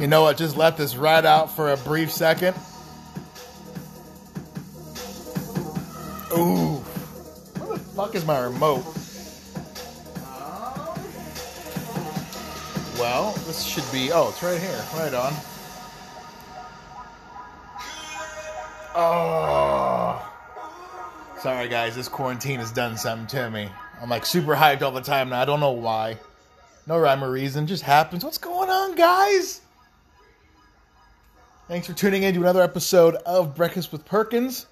You know what? Just let this ride out for a brief second. Ooh. Where the fuck is my remote? Well, this should be. Oh, it's right here. Right on. Oh. Sorry, guys. This quarantine has done something to me. I'm like super hyped all the time now. I don't know why. No rhyme or reason. Just happens. What's going on, guys? Thanks for tuning in to another episode of Breakfast with Perkins.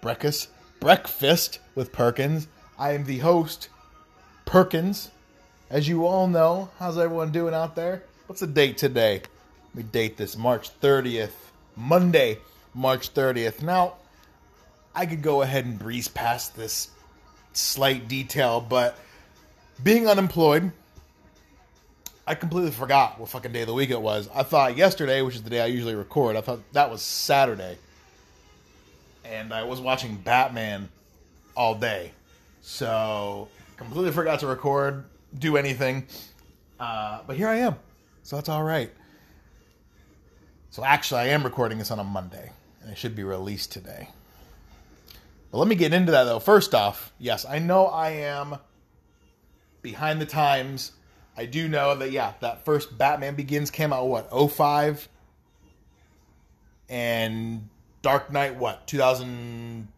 Breakfast, breakfast with Perkins. I am the host, Perkins. As you all know, how's everyone doing out there? What's the date today? Let me date this March 30th, Monday, March 30th. Now, I could go ahead and breeze past this slight detail, but being unemployed, I completely forgot what fucking day of the week it was. I thought yesterday, which is the day I usually record, I thought that was Saturday. And I was watching Batman all day. So, completely forgot to record, do anything. Uh, but here I am. So that's all right. So, actually, I am recording this on a Monday. And it should be released today. But let me get into that, though. First off, yes, I know I am behind the times I do know that yeah, that first Batman Begins came out what 05 and Dark Knight what 2000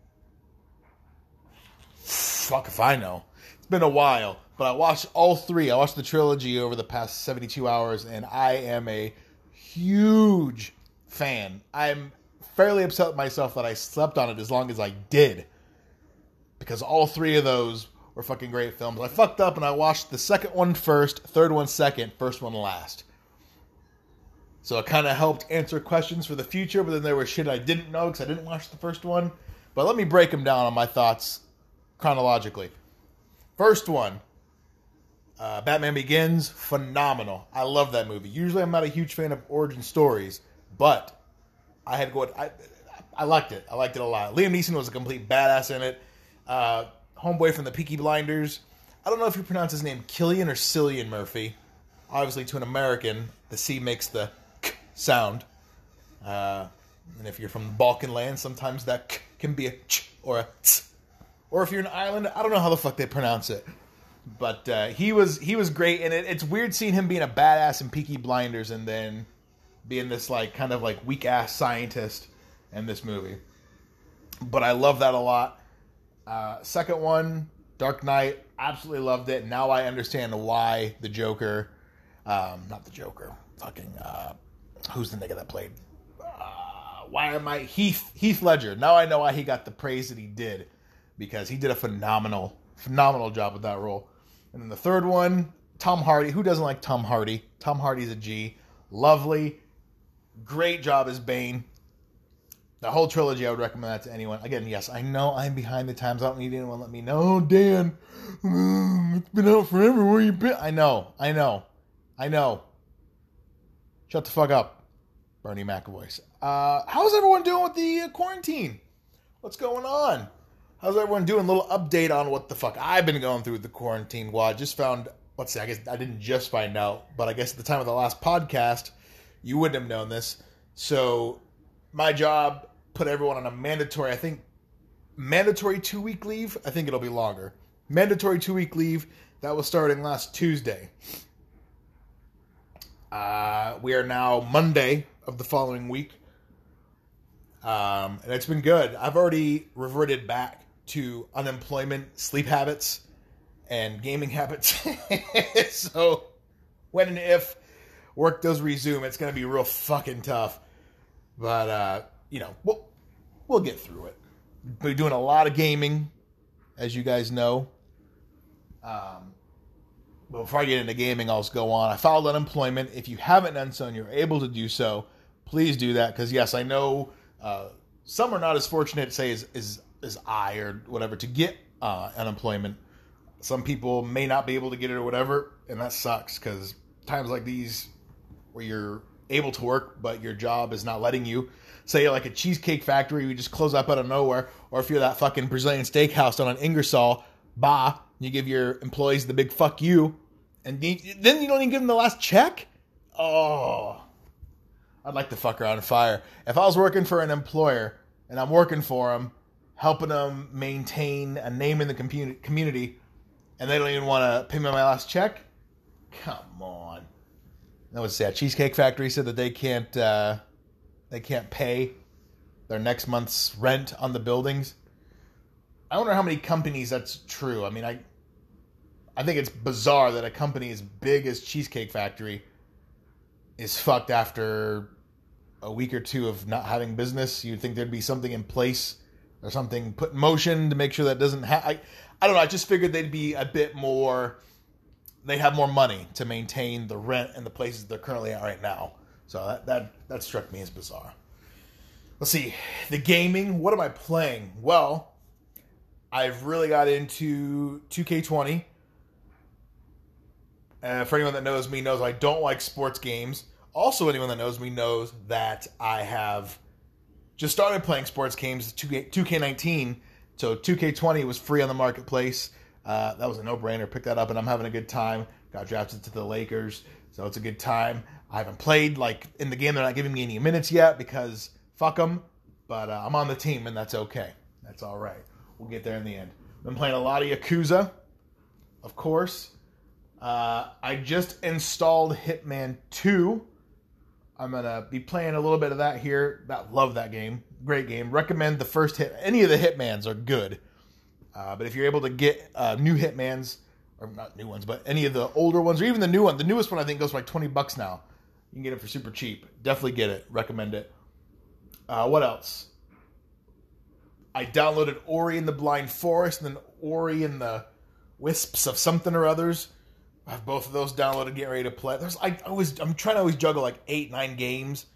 fuck if I know. It's been a while, but I watched all three. I watched the trilogy over the past 72 hours and I am a huge fan. I'm fairly upset with myself that I slept on it as long as I did. Because all three of those were fucking great films. I fucked up and I watched the second one first, third one second, first one last. So it kind of helped answer questions for the future, but then there was shit I didn't know because I didn't watch the first one. But let me break them down on my thoughts chronologically. First one, uh, Batman Begins, phenomenal. I love that movie. Usually, I'm not a huge fan of origin stories, but I had to go. I, I liked it. I liked it a lot. Liam Neeson was a complete badass in it. Uh, homeboy from the Peaky Blinders. I don't know if you pronounce his name Killian or Cillian Murphy. Obviously, to an American, the C makes the k sound. Uh, and if you're from the Balkan land, sometimes that k can be a ch or a ts. Or if you're an island, I don't know how the fuck they pronounce it. But uh, he was he was great, and it, it's weird seeing him being a badass in Peaky Blinders and then being this like kind of like weak ass scientist in this movie. But I love that a lot. Uh, second one, Dark Knight, absolutely loved it. Now I understand why the Joker, um, not the Joker, fucking, uh, who's the nigga that played? Uh, why am I Heath Heath Ledger? Now I know why he got the praise that he did because he did a phenomenal, phenomenal job with that role. And then the third one, Tom Hardy. Who doesn't like Tom Hardy? Tom Hardy's a G. Lovely, great job as Bane the whole trilogy, I would recommend that to anyone. Again, yes, I know I'm behind the times. I don't need anyone let me know. Oh, Dan, it's been out forever. Where you been? I know, I know, I know. Shut the fuck up, Bernie McAvoy. Uh, how's everyone doing with the uh, quarantine? What's going on? How's everyone doing? A little update on what the fuck I've been going through with the quarantine. Well, I just found, let's see, I guess I didn't just find out, but I guess at the time of the last podcast, you wouldn't have known this. So my job put everyone on a mandatory, I think, mandatory two week leave. I think it'll be longer. Mandatory two week leave that was starting last Tuesday. Uh, we are now Monday of the following week. Um, and it's been good. I've already reverted back to unemployment, sleep habits, and gaming habits. so, when and if work does resume, it's going to be real fucking tough. But uh, you know, we'll we'll get through it. We're doing a lot of gaming, as you guys know. Um, but before I get into gaming, I'll just go on. I filed unemployment. If you haven't done so and you're able to do so, please do that. Because yes, I know uh, some are not as fortunate, say, as, as, as I or whatever, to get uh, unemployment. Some people may not be able to get it or whatever, and that sucks. Because times like these, where you're able to work but your job is not letting you. Say like a cheesecake factory, you just close up out of nowhere, or if you're that fucking Brazilian steakhouse down on Ingersoll, bah, you give your employees the big fuck you, and then you don't even give them the last check. Oh, I'd like to fuck around and fire. If I was working for an employer and I'm working for them, helping them maintain a name in the community, and they don't even want to pay me my last check, come on. That was sad. Cheesecake Factory said that they can't uh, they can't pay their next month's rent on the buildings. I wonder how many companies that's true. I mean, I I think it's bizarre that a company as big as Cheesecake Factory is fucked after a week or two of not having business. You'd think there'd be something in place or something put in motion to make sure that doesn't happen. I don't know. I just figured they'd be a bit more. They have more money to maintain the rent and the places they're currently at right now. So that that that struck me as bizarre. Let's see the gaming. What am I playing? Well, I've really got into 2K20. Uh, for anyone that knows me, knows I don't like sports games. Also, anyone that knows me knows that I have just started playing sports games 2K, 2K19 so 2K20 was free on the marketplace. Uh, that was a no-brainer. Pick that up, and I'm having a good time. Got drafted to the Lakers, so it's a good time. I haven't played like in the game. They're not giving me any minutes yet because fuck them. But uh, I'm on the team, and that's okay. That's all right. We'll get there in the end. Been playing a lot of Yakuza, of course. Uh, I just installed Hitman 2. I'm gonna be playing a little bit of that here. That love that game great game. Recommend the first hit. Any of the Hitmans are good, uh, but if you're able to get uh, new Hitmans, or not new ones, but any of the older ones, or even the new one, the newest one I think goes for like twenty bucks now. You can get it for super cheap. Definitely get it. Recommend it. Uh, what else? I downloaded Ori in the Blind Forest and then Ori in the Wisps of something or others. I have both of those downloaded, getting ready to play. There's I always I'm trying to always juggle like eight, nine games.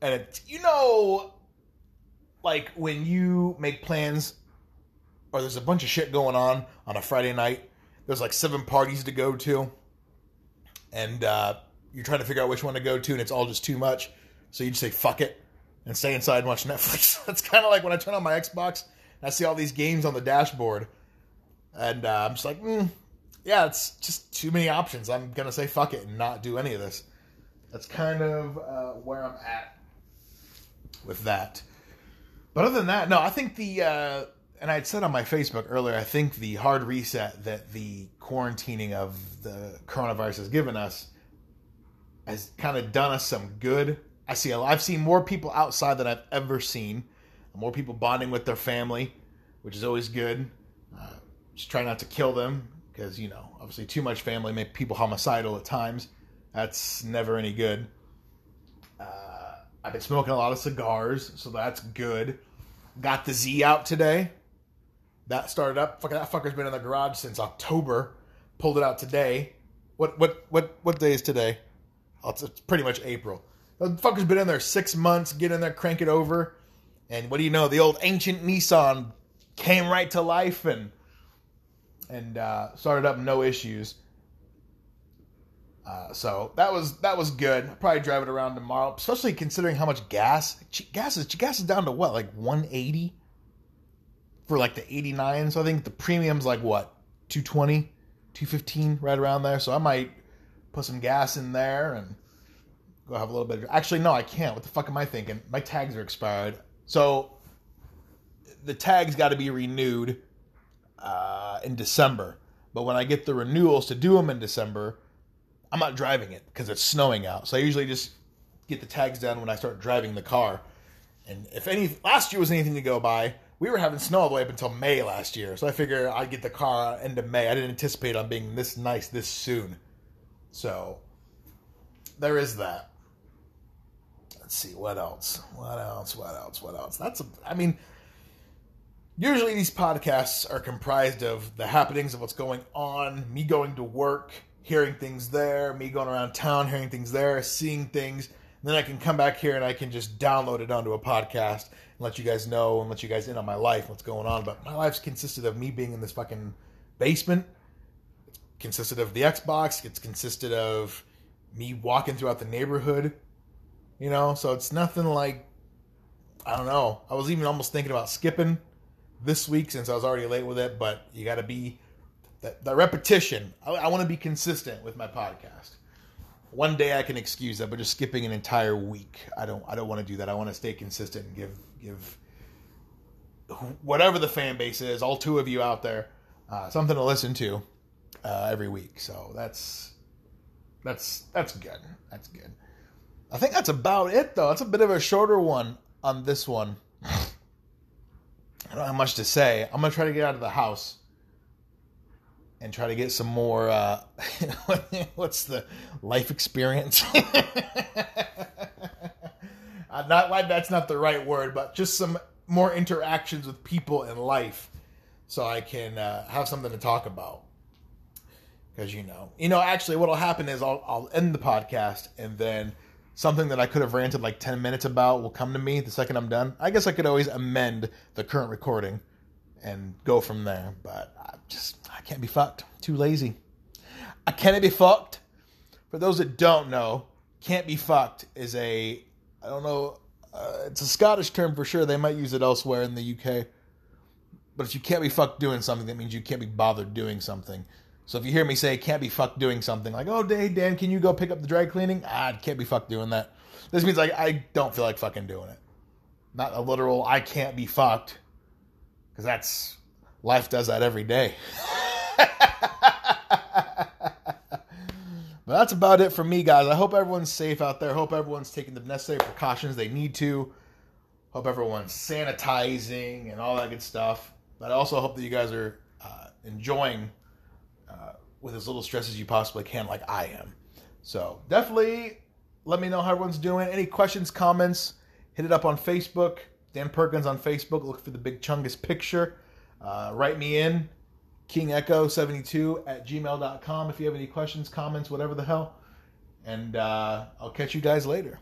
And it, you know, like when you make plans or there's a bunch of shit going on on a Friday night, there's like seven parties to go to, and uh, you're trying to figure out which one to go to, and it's all just too much. So you just say fuck it and stay inside and watch Netflix. That's kind of like when I turn on my Xbox and I see all these games on the dashboard, and uh, I'm just like, mm, yeah, it's just too many options. I'm gonna say fuck it and not do any of this. That's kind of uh, where I'm at with that. But other than that, no, I think the uh, and I had said on my Facebook earlier, I think the hard reset that the quarantining of the coronavirus has given us has kind of done us some good. I see, I've seen more people outside than I've ever seen. More people bonding with their family, which is always good. Uh, just try not to kill them because you know, obviously, too much family make people homicidal at times. That's never any good. I've been smoking a lot of cigars, so that's good. Got the Z out today. That started up. Fuck, that fucker's been in the garage since October. Pulled it out today. What what what what day is today? Oh, it's, it's pretty much April. The fucker's been in there six months. Get in there, crank it over, and what do you know? The old ancient Nissan came right to life and and uh, started up no issues. Uh, so that was that was good. I'll probably drive it around tomorrow, especially considering how much gas gas is gas is down to what like 180 for like the 89. So I think the premium's like what 220, 215 right around there. So I might put some gas in there and go have a little bit. Of, actually, no, I can't. What the fuck am I thinking? My tags are expired. So the tags got to be renewed uh, in December. But when I get the renewals to do them in December I'm not driving it because it's snowing out. So I usually just get the tags done when I start driving the car. And if any last year was anything to go by, we were having snow all the way up until May last year. So I figure I'd get the car into May. I didn't anticipate on being this nice this soon. So there is that. Let's see what else. What else? What else? What else? That's a, I mean usually these podcasts are comprised of the happenings of what's going on, me going to work, hearing things there, me going around town, hearing things there, seeing things. Then I can come back here and I can just download it onto a podcast and let you guys know and let you guys in on my life, what's going on. But my life's consisted of me being in this fucking basement. It's consisted of the Xbox. It's consisted of me walking throughout the neighborhood. You know, so it's nothing like I don't know. I was even almost thinking about skipping this week since I was already late with it, but you got to be that repetition. I, I want to be consistent with my podcast. One day I can excuse that, but just skipping an entire week, I don't. I don't want to do that. I want to stay consistent and give give whatever the fan base is, all two of you out there, uh, something to listen to uh, every week. So that's that's that's good. That's good. I think that's about it, though. That's a bit of a shorter one on this one. I don't have much to say. I'm gonna try to get out of the house and try to get some more. Uh, what's the life experience? not that's not the right word, but just some more interactions with people in life, so I can uh, have something to talk about. Because you know, you know, actually, what'll happen is I'll I'll end the podcast and then something that I could have ranted like 10 minutes about will come to me the second I'm done. I guess I could always amend the current recording and go from there, but I just I can't be fucked. Too lazy. I can't be fucked. For those that don't know, can't be fucked is a I don't know uh, it's a Scottish term for sure. They might use it elsewhere in the UK. But if you can't be fucked doing something, that means you can't be bothered doing something. So if you hear me say can't be fucked doing something, like, oh, hey, Dan, can you go pick up the dry cleaning? Ah, can't be fucked doing that. This means like I don't feel like fucking doing it. Not a literal I can't be fucked. Because that's life does that every day. But that's about it for me, guys. I hope everyone's safe out there. Hope everyone's taking the necessary precautions they need to. Hope everyone's sanitizing and all that good stuff. But I also hope that you guys are uh, enjoying uh, with as little stress as you possibly can, like I am. So definitely let me know how everyone's doing. Any questions, comments, hit it up on Facebook. Dan Perkins on Facebook. Look for the Big Chungus picture. Uh, write me in kingecho72 at gmail.com if you have any questions, comments, whatever the hell. And uh, I'll catch you guys later.